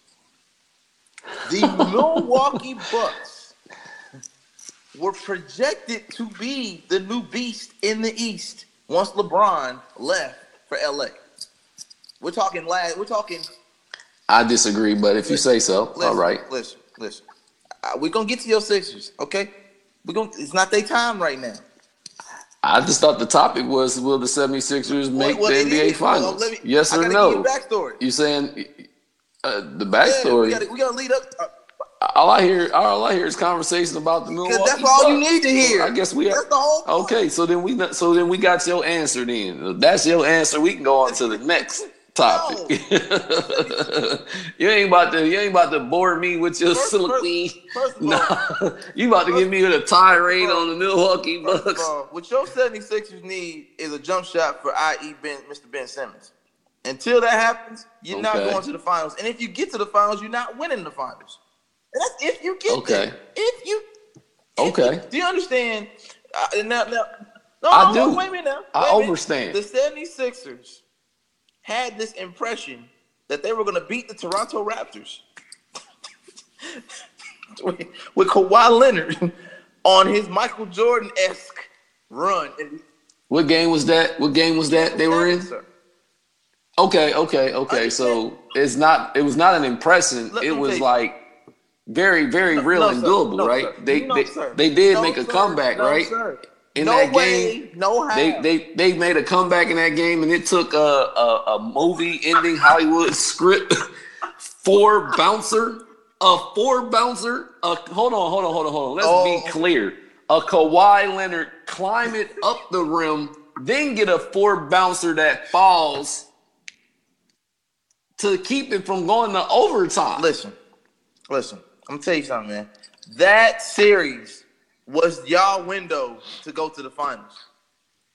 The Milwaukee Bucks were projected to be the new beast in the East once LeBron left for LA. We're talking last. We're talking I disagree, but if listen, you say so, listen, all right. Listen, listen. Uh, we're gonna get to your Sixers, okay? We're gonna. It's not their time right now. I just thought the topic was will the 76ers make well, well, the NBA Finals? Well, me, yes or no? backstory. You saying uh, the backstory? Yeah, we, gotta, lead up. Uh, all I hear, all I hear is conversation about the Milwaukee. That's all Bucks. you need to hear. I guess we. That's have, the whole. Point. Okay, so then we, so then we got your answer. Then that's your answer. We can go on to the next topic. No. you ain't about to you ain't about to bore me with your First- silly. First of all, Nah, you about to give me a tirade on the Milwaukee first Bucks. all, what your 76ers need is a jump shot for i.e. Ben, Mr. Ben Simmons. Until that happens, you're not going to the finals. And if you get to the finals, you're not winning the finals. And that's if you get Okay. there. If you if Okay. you- do you understand? Uh, now, now, no, I no, do. Wait a minute now. I Wait minute. understand. The 76ers had this impression that they were going to beat the Toronto Raptors with, with Kawhi Leonard on his Michael Jordan esque run. What game was that? What game was that they were in? Sir. Okay, okay, okay. So it's not. It was not an impression. Let It was like very, very real No, and doable, No, right? They, they, they did make a comeback, right? sir. In no that way, game, no how. They, they, they made a comeback in that game, and it took a, a, a movie ending Hollywood script. Four bouncer, a four bouncer. A, hold on, hold on, hold on, hold on. Let's Oh. be clear. A Kawhi Leonard climb it up the rim, then get a four bouncer that falls to keep it from going to overtime. listen, listen. I'm gonna tell you something, man. That series was y'all window to go to the finals.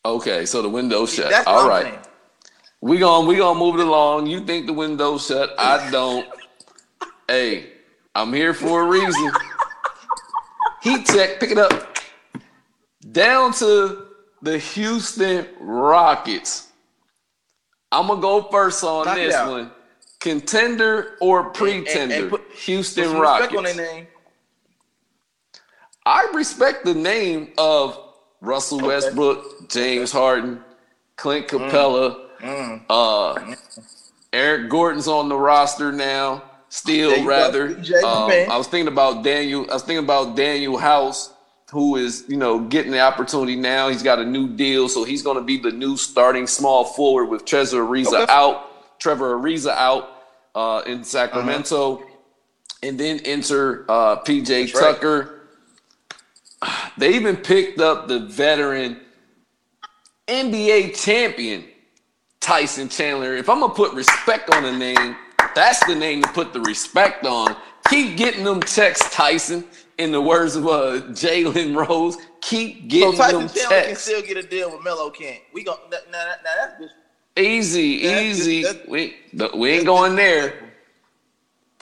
Okay, so the window shut. That's All saying. We gon' we gonna move it along. You think the window shut? I don't. hey, I'm here for a reason. Heat check, pick it up. Down to the Houston Rockets. I'm gonna go first on Knock this one. Contender or And- and- pretender? and put- Houston Put some respect on Rockets. I respect the name of Russell Westbrook, James Harden, Clint Capela, Mm. uh, Eric Gordon's on the roster now. Still, There you go. rather, um. I was thinking about Daniel. I was thinking about Danuel House, who is you know getting the opportunity now. He's got a new deal, so he's going to be the new starting small forward with Trevor Ariza Okay. out. Trevor Ariza out uh, in Sacramento, and then enter uh, PJ That's right. They even picked up the veteran NBA champion Tyson Chandler. If I'm gonna put respect on a name, that's the name to put the respect on. Keep getting them checks, Tyson. In the words of uh, Jalen Rose, keep getting So Tyson them Chandler can still get a deal with Melo Kent. We go now, now, now that's just Easy, That's easy. just- that's- we we ain't going there.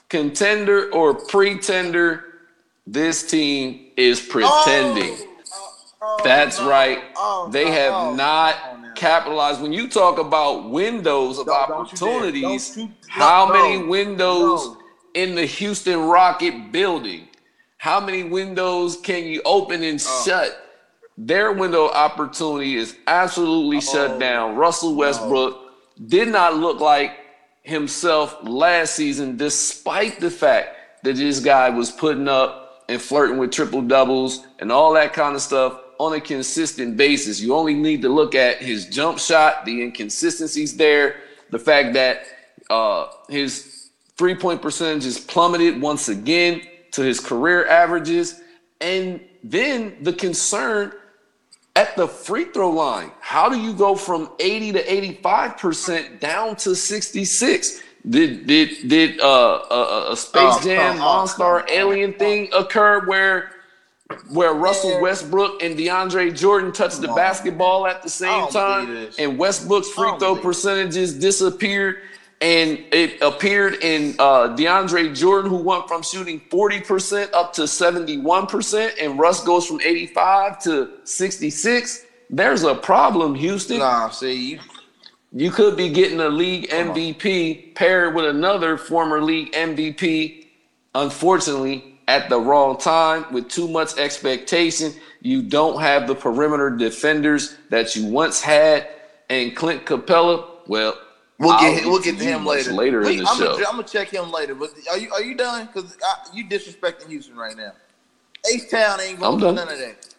Contender or pretender? This team is pretending. Oh, oh, oh That's no. right. Oh, they no. have Oh, not capitalized. When you talk about windows of Don't- don't you dare. opportunities, Don't you- how no, many windows no. in the Houston Rocket building? How many windows can you open and Oh. shut? Their window opportunity is absolutely Oh, shut down. Russell Westbrook did not look like himself last season, despite the fact that this guy was putting up and flirting with triple doubles and all that kind of stuff on a consistent basis. You only need to look at his jump shot, the inconsistencies there, the fact that uh, his three point percentage is plummeted once again to his career averages, and then the concern at the free throw line. How do you go from 80 to 85% down to 66? Did did did uh, a, a Space Oh, Jam come on, Monstar alien thing occur where where Russell. Westbrook and DeAndre Jordan touched the basketball at the same time, and Westbrook's free throw percentages disappeared, and it appeared in uh, DeAndre Jordan, who went from shooting 40% up to 71%, and Russ goes from 85 to 66. There's a problem, Houston. Nah, see, you, You could be getting a league MVP paired with another former league MVP. Unfortunately, at the wrong time with too much expectation, you don't have the perimeter defenders that you once had. And Clint Capela, well, we'll I'll get we'll get to him later. later in the I'm show. Gonna, I'm gonna check him later. But are you are you done? Because you disrespecting Houston right now. H Town ain't to done. none of that.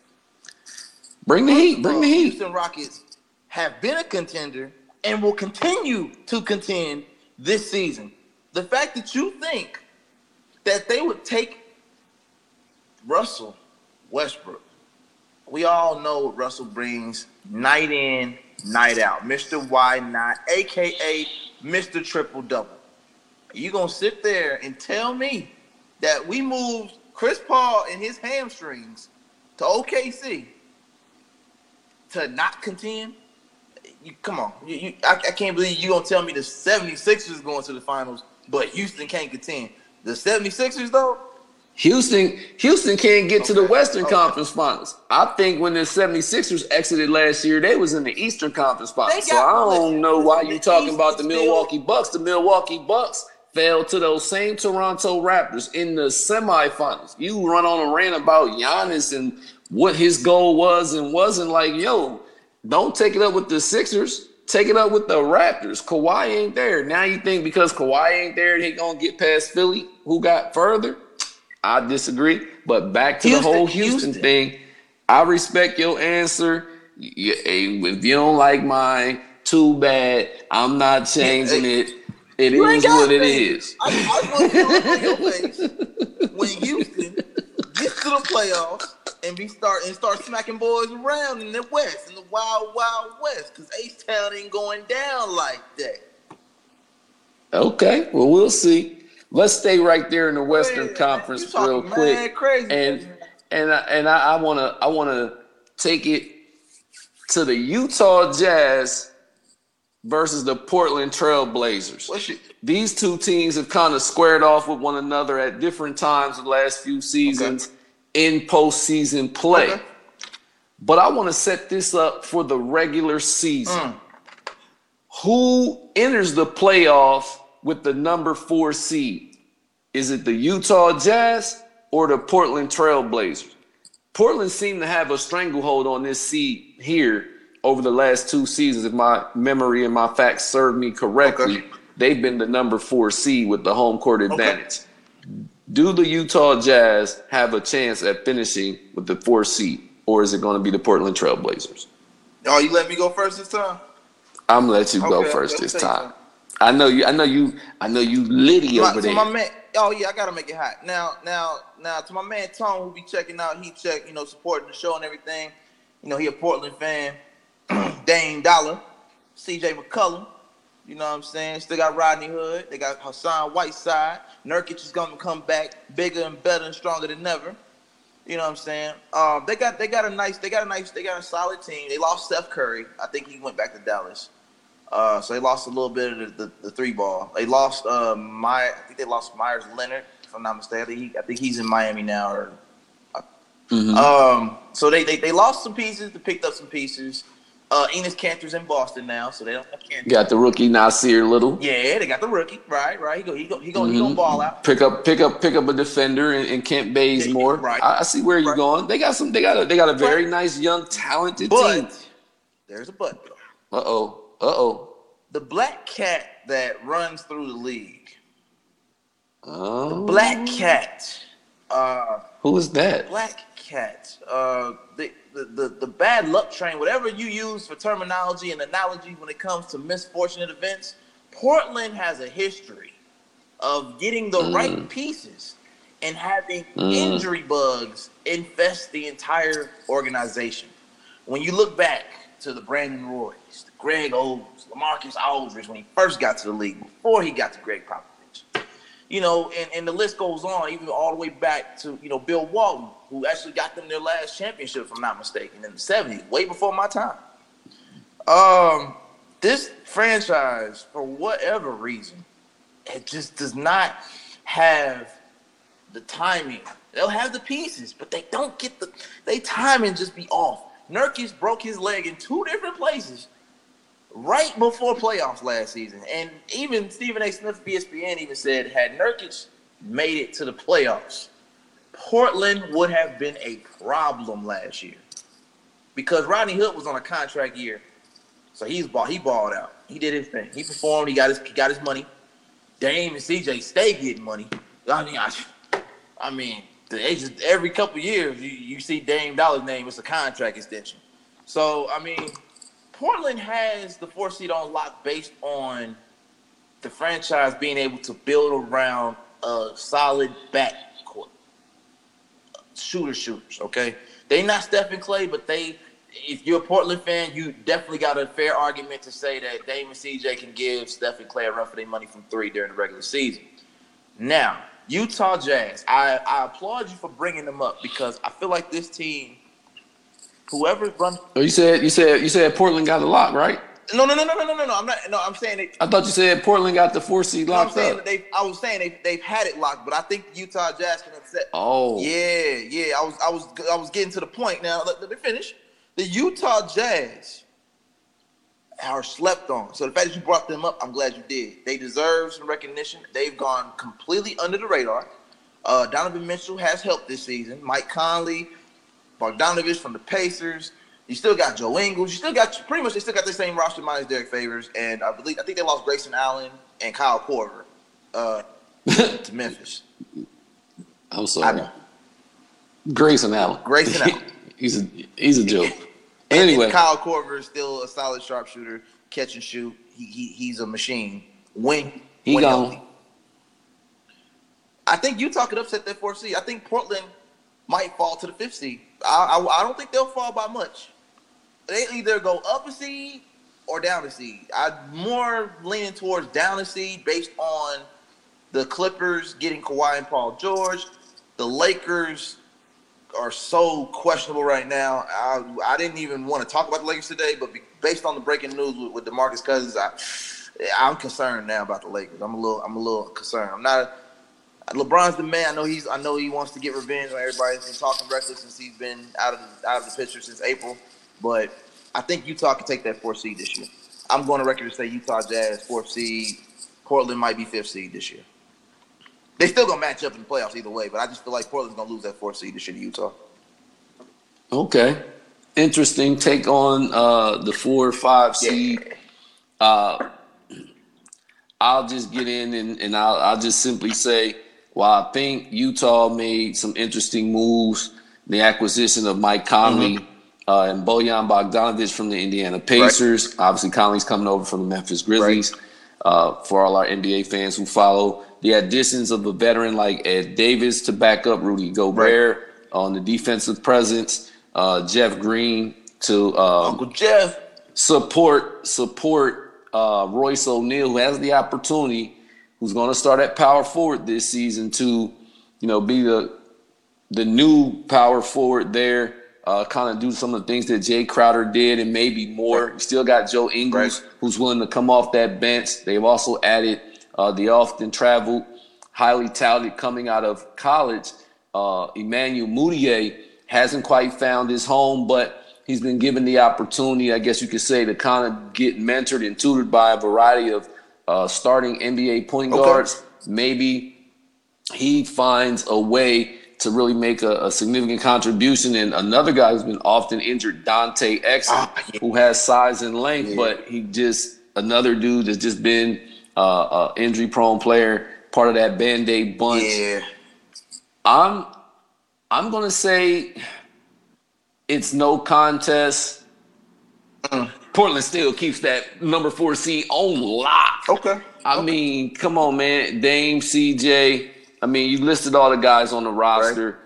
Bring the heat, bring the heat. Houston Rockets have been a contender and will continue to contend this season. The fact that you think that they would take Russell Westbrook, we all know what Russell brings night in, night out. Mr. Why Not, aka Mr. Triple Double. You gonna sit there and tell me that we moved Chris Paul and his hamstrings to OKC to not contend? You come on. You, you I, I can't believe you gonna tell me the 76ers going to the finals, but Houston can't contend. The 76ers though, Houston, Houston can't get to the Western okay. Conference Finals. I think when the 76ers exited last year, they was in the Eastern Conference Finals. So I don't know why you talking about the Milwaukee Bucks. The Milwaukee Bucks fell to those same Toronto Raptors in the semifinals. You run on a rant about Giannis and what his goal was and wasn't like, yo, don't take it up with the Sixers. Take it up with the Raptors. Kawhi ain't there. Now you think because Kawhi ain't there, they gonna get past Philly, who got further? I disagree. But back to Houston, the whole Houston, Houston. thing, I respect your answer. If you don't like mine, too bad. I'm not changing it. It You is what it is. I, I want you to your face when Houston gets to the playoffs and be start and start smacking boys around in the West, in the wild, wild West, because H Town ain't going down like that. Okay, well we'll see. Let's stay right there in the Western Man, Conference real quick. crazy. and and I, and I, I wanna I wanna take it to the Utah Jazz versus the Portland Trail Blazers. These two teams have kind of squared off with one another at different times the last few seasons in postseason play. Okay. But I want to set this up for the regular season. Mm. Who enters the playoff with the number four seed? Is it the Utah Jazz or the Portland Trail Blazers? Portland seemed to have a stranglehold on this seed here over the last two seasons. If my memory and my facts serve me correctly, Okay. they've been the number four seed with the home court advantage. Do the Utah Jazz have a chance at finishing with the four seed, or is it going to be the Portland Trail Blazers? oh, you let me go first this time? I'm gonna let you go first this time. I know you. I know you. I know you. Liddy over there. my man, oh yeah, I gotta make it hot. Now, now, now, to my man Tom, who be checking out, he check, you know, supporting the show and everything. You know, he a Portland fan. Dame Dollar, C.J. McCollum. You know what I'm saying? Still got Rodney Hood. They got Hassan Whiteside. Nurkic is gonna come back bigger and better and stronger than ever. You know what I'm saying? Um, they got they got a nice they got a nice they got a solid team. They lost Steph Curry. I think he went back to Dallas. Uh, so they lost a little bit of the, the, the three ball. They lost uh, my I think they lost Meyers Leonard, if I'm not mistaken. I think, he, I think he's in Miami now. Or Mhm. um, so they, they they lost some pieces. They picked up some pieces. Uh, Enes Kanter's in Boston now, so they don't have Cantor. Got the rookie Nassir Little. Yeah, they got the rookie. Right, right. He go he go he go he gonna Mhm. ball out. Pick up, pick up, pick up a defender in, in Kent Bazemore. Right. I, I see where you're Right. going. They got some. They got a. They got a very But- nice, young, talented team. There's a but. Uh oh. Uh oh. The black cat that runs through the league. Oh. Black cat. Uh, Who is that? black cat. Uh, the, the the the bad luck train. Whatever you use for terminology and analogy when it comes to misfortunate events, Portland has a history of getting the Mm. right pieces and having Mm. injury bugs infest the entire organization. When you look back to the Brandon Roys, the Greg Oles, Lamarcus Aldridge when he first got to the league, before he got to Gregg Popovich. You know, and, and the list goes on, even all the way back to, you know, Bill Walton, who actually got them their last championship, if I'm not mistaken, in the 70s, way before my time. Um, this franchise, for whatever reason, it just does not have the timing. They'll have the pieces, but they don't get the they timing just be off. Nurkic broke his leg in two different places right before playoffs last season. And even Stephen A. Smith of ESPN even said had Nurkic made it to the playoffs, Portland would have been a problem last year. Because Rodney Hood was on a contract year. So he's ball he balled out. He did his thing. He performed, he got his he got his money. Dame and CJ stay getting money. I mean, I, I mean, every couple years you, you see Dame Dollar's name. It's a contract extension. So I mean, Portland has the four seed on lock based on the franchise being able to build around a solid backcourt. Shooter shooters, okay? They not Stephen Klay, but they if you're a Portland fan, you definitely got a fair argument to say that Dame CJ can give Steph and Klay a run for their money from three during the regular season. Now, Utah Jazz, I, I applaud you for bringing them up because I feel like this team, whoever run. Oh, you said you said you said Portland got the lock, right? No, no, no, no, no, no, no, no. I'm not. No, I'm saying they. I thought you said Portland got the four seed No, I'm locked saying up. they. I was saying they they've had it locked, but I think Utah Jazz can upset. Oh, Yeah, yeah. I was I was I was getting to the point now. Let, let me finish. The Utah Jazz are slept on. So the fact that you brought them up, I'm glad you did. They deserve some recognition. They've gone completely under the radar. Uh, Donovan Mitchell has helped this season. Mike Conley, Bogdanovich from the Pacers. You still got Joe Ingles. You still got pretty much they still got the same roster minus Derrick Favors, and I believe I think they lost Grayson Allen and Kyle Korver uh, to Memphis. I'm sorry. Grayson Allen. Grayson Allen. he's a he's a joke. Anyway, and Kyle Korver is still a solid sharpshooter, catch and shoot. He, he he's a machine. When He when gone. healthy. I think Utah could upset that fourth seed. I think Portland might fall to the fifth seed. I, I, I don't think they'll fall by much. They either go up a seed or down a seed. I'm more leaning towards down a seed based on the Clippers getting Kawhi and Paul George. The Lakers are so questionable right now. I, I didn't even want to talk about the Lakers today, but based on the breaking news with, with DeMarcus Cousins, I, I'm concerned now about the Lakers. I'm a little, I'm a little concerned. I'm not. LeBron's the man. I know he's. I know he wants to get revenge on everybody. He's been talking reckless since he's been out of out of the picture since April. But I think Utah can take that fourth seed this year. I'm going to record to say Utah Jazz fourth seed. Portland might be fifth seed this year. They still gonna match up in the playoffs either way, but I just feel like Portland's gonna lose that fourth seed this year to Utah. okay. Interesting take on uh, the four or five seed. Uh, I'll just get in and, and I'll, I'll just simply say, while I think Utah made some interesting moves, the acquisition of Mike Conley uh, and Bojan Bogdanovich from the Indiana Pacers. Obviously, Conley's coming over from the Memphis Grizzlies. Uh, for all our NBA fans who follow, the additions of a veteran like Ed Davis to back up Rudy Gobert on the defensive presence, uh, Jeff Green to um, Uncle Jeff. support support uh, Royce O'Neale, who has the opportunity, who's going to start at power forward this season to, you know, be the the new power forward there. Uh, kind of do some of the things that Jae Crowder did and maybe more. You still got Joe Ingles, Right. who's willing to come off that bench. They've also added uh, the often traveled, highly touted coming out of college, uh, Emmanuel Mudiay hasn't quite found his home, but he's been given the opportunity, I guess you could say, to kind of get mentored and tutored by a variety of uh, starting NBA point Okay. guards. Maybe he finds a way to really make a, a significant contribution. And another guy who's been often injured, Dante Exum, Ah, yeah. who has size and length, Yeah. but he just another dude that's just been uh, a injury prone player, part of that band aid bunch. Yeah. I'm I'm gonna say it's no contest. Mm. Portland still keeps that number four seed on lock. Okay. I mean, come on, man. Dame, CJ. I mean, you listed all the guys on the roster,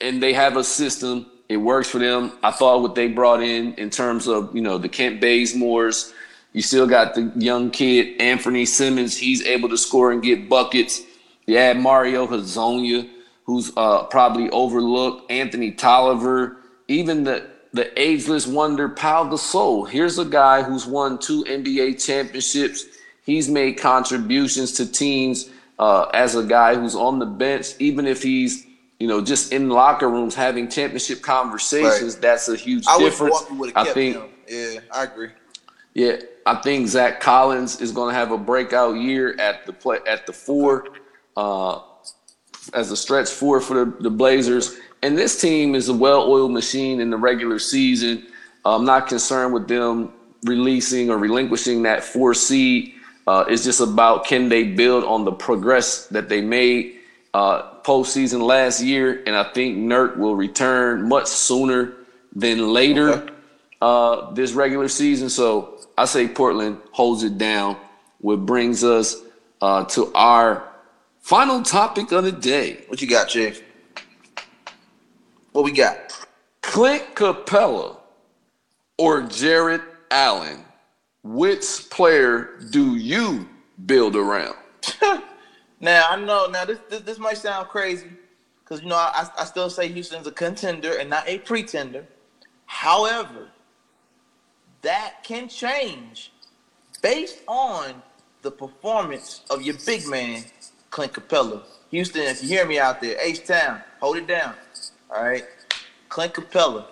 and they have a system. It works for them. I thought what they brought in in terms of you know the Kent Bazemores. You still got the young kid Anthony Simons. He's able to score and get buckets. You add Mario Hezonja, who's uh, probably overlooked. Anthony Tolliver, even the the ageless wonder Pau Gasol. Here's a guy who's won two NBA championships. He's made contributions to teams uh, as a guy who's on the bench, even if he's you know just in locker rooms having championship conversations. Right. That's a huge I difference. Milwaukee would have I think. him. Yeah, I agree. Yeah, I think Zach Collins is going to have a breakout year at the play at the four, uh, as a stretch four for the, the Blazers. And this team is a well-oiled machine in the regular season. I'm not concerned with them releasing or relinquishing that four seed. Uh, it's just about can they build on the progress that they made uh, postseason last year, and I think Nurk will return much sooner than later Okay. uh, this regular season. So I say Portland holds it down, which brings us uh, to our final topic of the day. What you got, Chief? What we got? Clint Capela or Jarrett Allen, which player do you build around? now I know. Now this this, this might sound crazy because you know I, I still say Houston's a contender and not a pretender. However, that can change based on the performance of your big man, Clint Capela. Houston, if you hear me out there, H Town, hold it down. All right. Clint Capela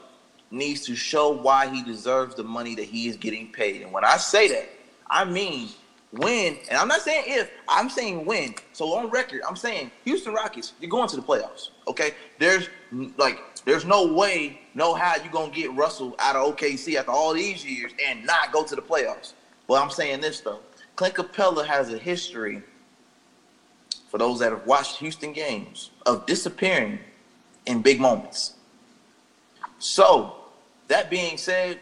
needs to show why he deserves the money that he is getting paid. And when I say that, I mean when, and I'm not saying if, I'm saying when. So on record, I'm saying Houston Rockets, you're going to the playoffs. Okay? There's like there's no way, no how you gonna get Russell out of OKC after all these years and not go to the playoffs. But I'm saying this though. Clint Capela has a history for those that have watched Houston games of disappearing in big moments. So, that being said,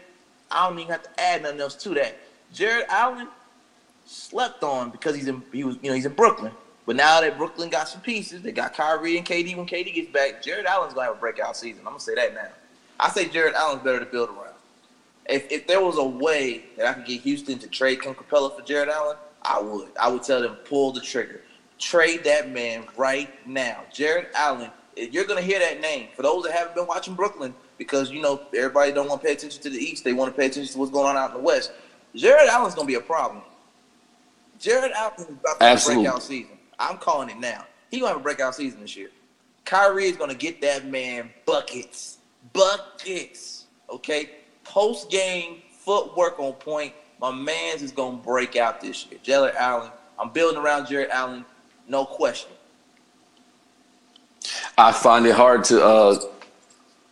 I don't even have to add nothing else to that. Jarrett Allen slept on because he's in he was you know he's in Brooklyn. But now that Brooklyn got some pieces, they got Kyrie and KD. When KD gets back, Jarrett Allen's gonna have a breakout season. I'm gonna say that now. I say Jarrett Allen's better to build around. If if there was a way that I could get Houston to trade Clint Capela for Jarrett Allen, I would. I would tell them pull the trigger. Trade that man right now. Jarrett Allen, you're gonna hear that name. For those that haven't been watching Brooklyn, because you know everybody don't want to pay attention to the East, they want to pay attention to what's going on out in the West. Jarrett Allen's gonna be a problem. Jarrett Allen is about to have a breakout season. I'm calling it now. He gonna have a breakout season this year. Kyrie is gonna get that man buckets, buckets. Okay, post game footwork on point. My man's is gonna break out this year. Jarrett Allen. I'm building around Jarrett Allen no question. I find it hard to uh,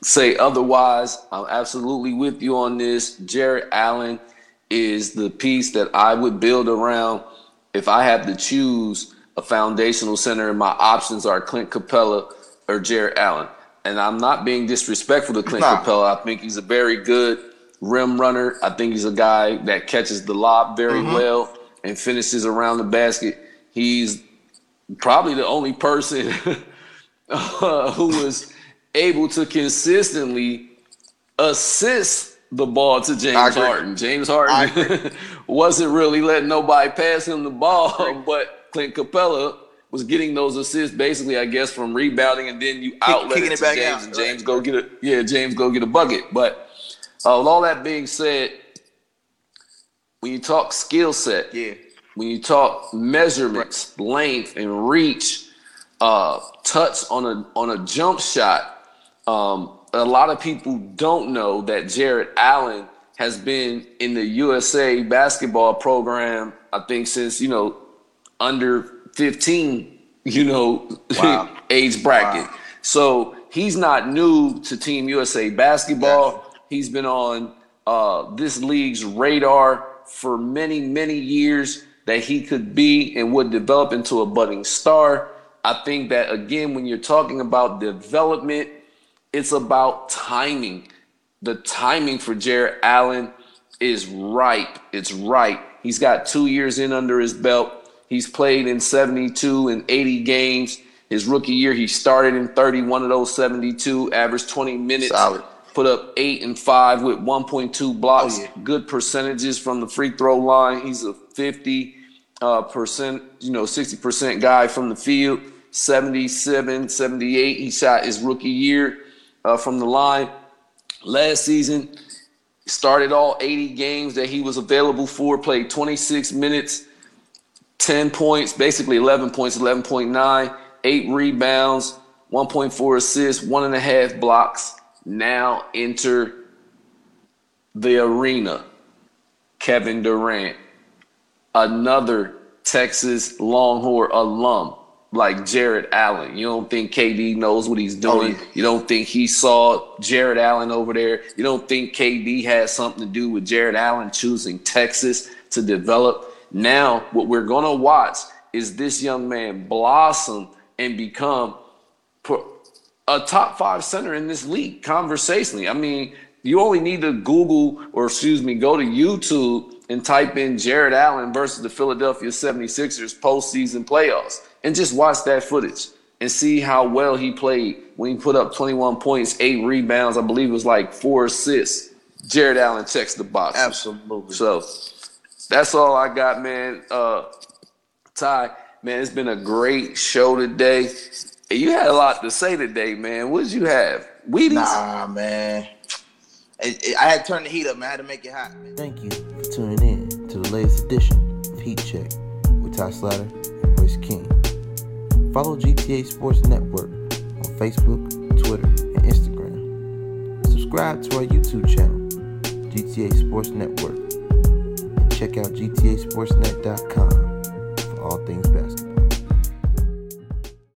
say otherwise. I'm absolutely with you on this. Jarrett Allen is the piece that I would build around if I had to choose a foundational center and my options are Clint Capela or Jarrett Allen. And I'm not being disrespectful to Clint nah. Capela. I think he's a very good rim runner. I think he's a guy that catches the lob very mm-hmm. well and finishes around the basket. He's probably the only person uh, who was able to consistently assist the ball to James Harden. James Harden wasn't really letting nobody pass him the ball, but Clint Capela was getting those assists basically, I guess, from rebounding, and then you outlet it, it to James, out. and James right. go get a yeah, James go get a bucket. But uh, with all that being said, when you talk skill set, yeah, when you talk measurements, length, and reach, uh, touch on a on a jump shot, um, a lot of people don't know that Jarrett Allen has been in the USA basketball program. I think since you know under 15, you know, wow. age bracket. Wow. So he's not new to Team USA basketball. He's been on uh, this league's radar for many, many years that he could be and would develop into a budding star. I think that again, when you're talking about development, it's about timing. The timing for Jarrett Allen is ripe. It's right. He's got two years in under his belt. He's played in 72 and 80 games. His rookie year, he started in 31 of those 72, averaged 20 minutes. Solid put up eight and five with 1.2 blocks. Oh, yeah. Good percentages from the free throw line. He's a 50 uh, percent, you know, 60 percent guy from the field. 77, 78. He shot his rookie year uh, from the line. Last season, started all 80 games that he was available for. Played 26 minutes, 10 points, basically 11 points, 11.9, eight rebounds, 1.4 assists, one and a half blocks now enter the arena. Kevin Durant, another Texas Longhorn alum like Jarrett Allen. You don't think KD knows what he's doing. Oh. You don't think he saw Jarrett Allen over there. You don't think KD has something to do with Jarrett Allen choosing Texas to develop. Now, what we're going to watch is this young man blossom and become a top five center in this league conversationally. I mean, you only need to Google or excuse me, go to YouTube and type in Jarrett Allen versus the Philadelphia 76ers postseason playoffs and just watch that footage and see how well he played when he put up 21 points, eight rebounds. I believe it was like four assists. Jarrett Allen checks the box. Absolutely. So that's all I got, man. Uh, Ty, man, it's been a great show today. You had a lot to say today, man. What did you have? Wheaties? Nah, man. It, it, I had to turn the heat up, man. I had to make it hot. Man. Thank you for tuning in to the latest edition of Heat Check with Ty Slatter and Royce King. Follow GTA Sports Network on Facebook, Twitter, and Instagram. Subscribe to our YouTube channel, GTA Sports Network, and check out GTASportsNet.com for all things basketball.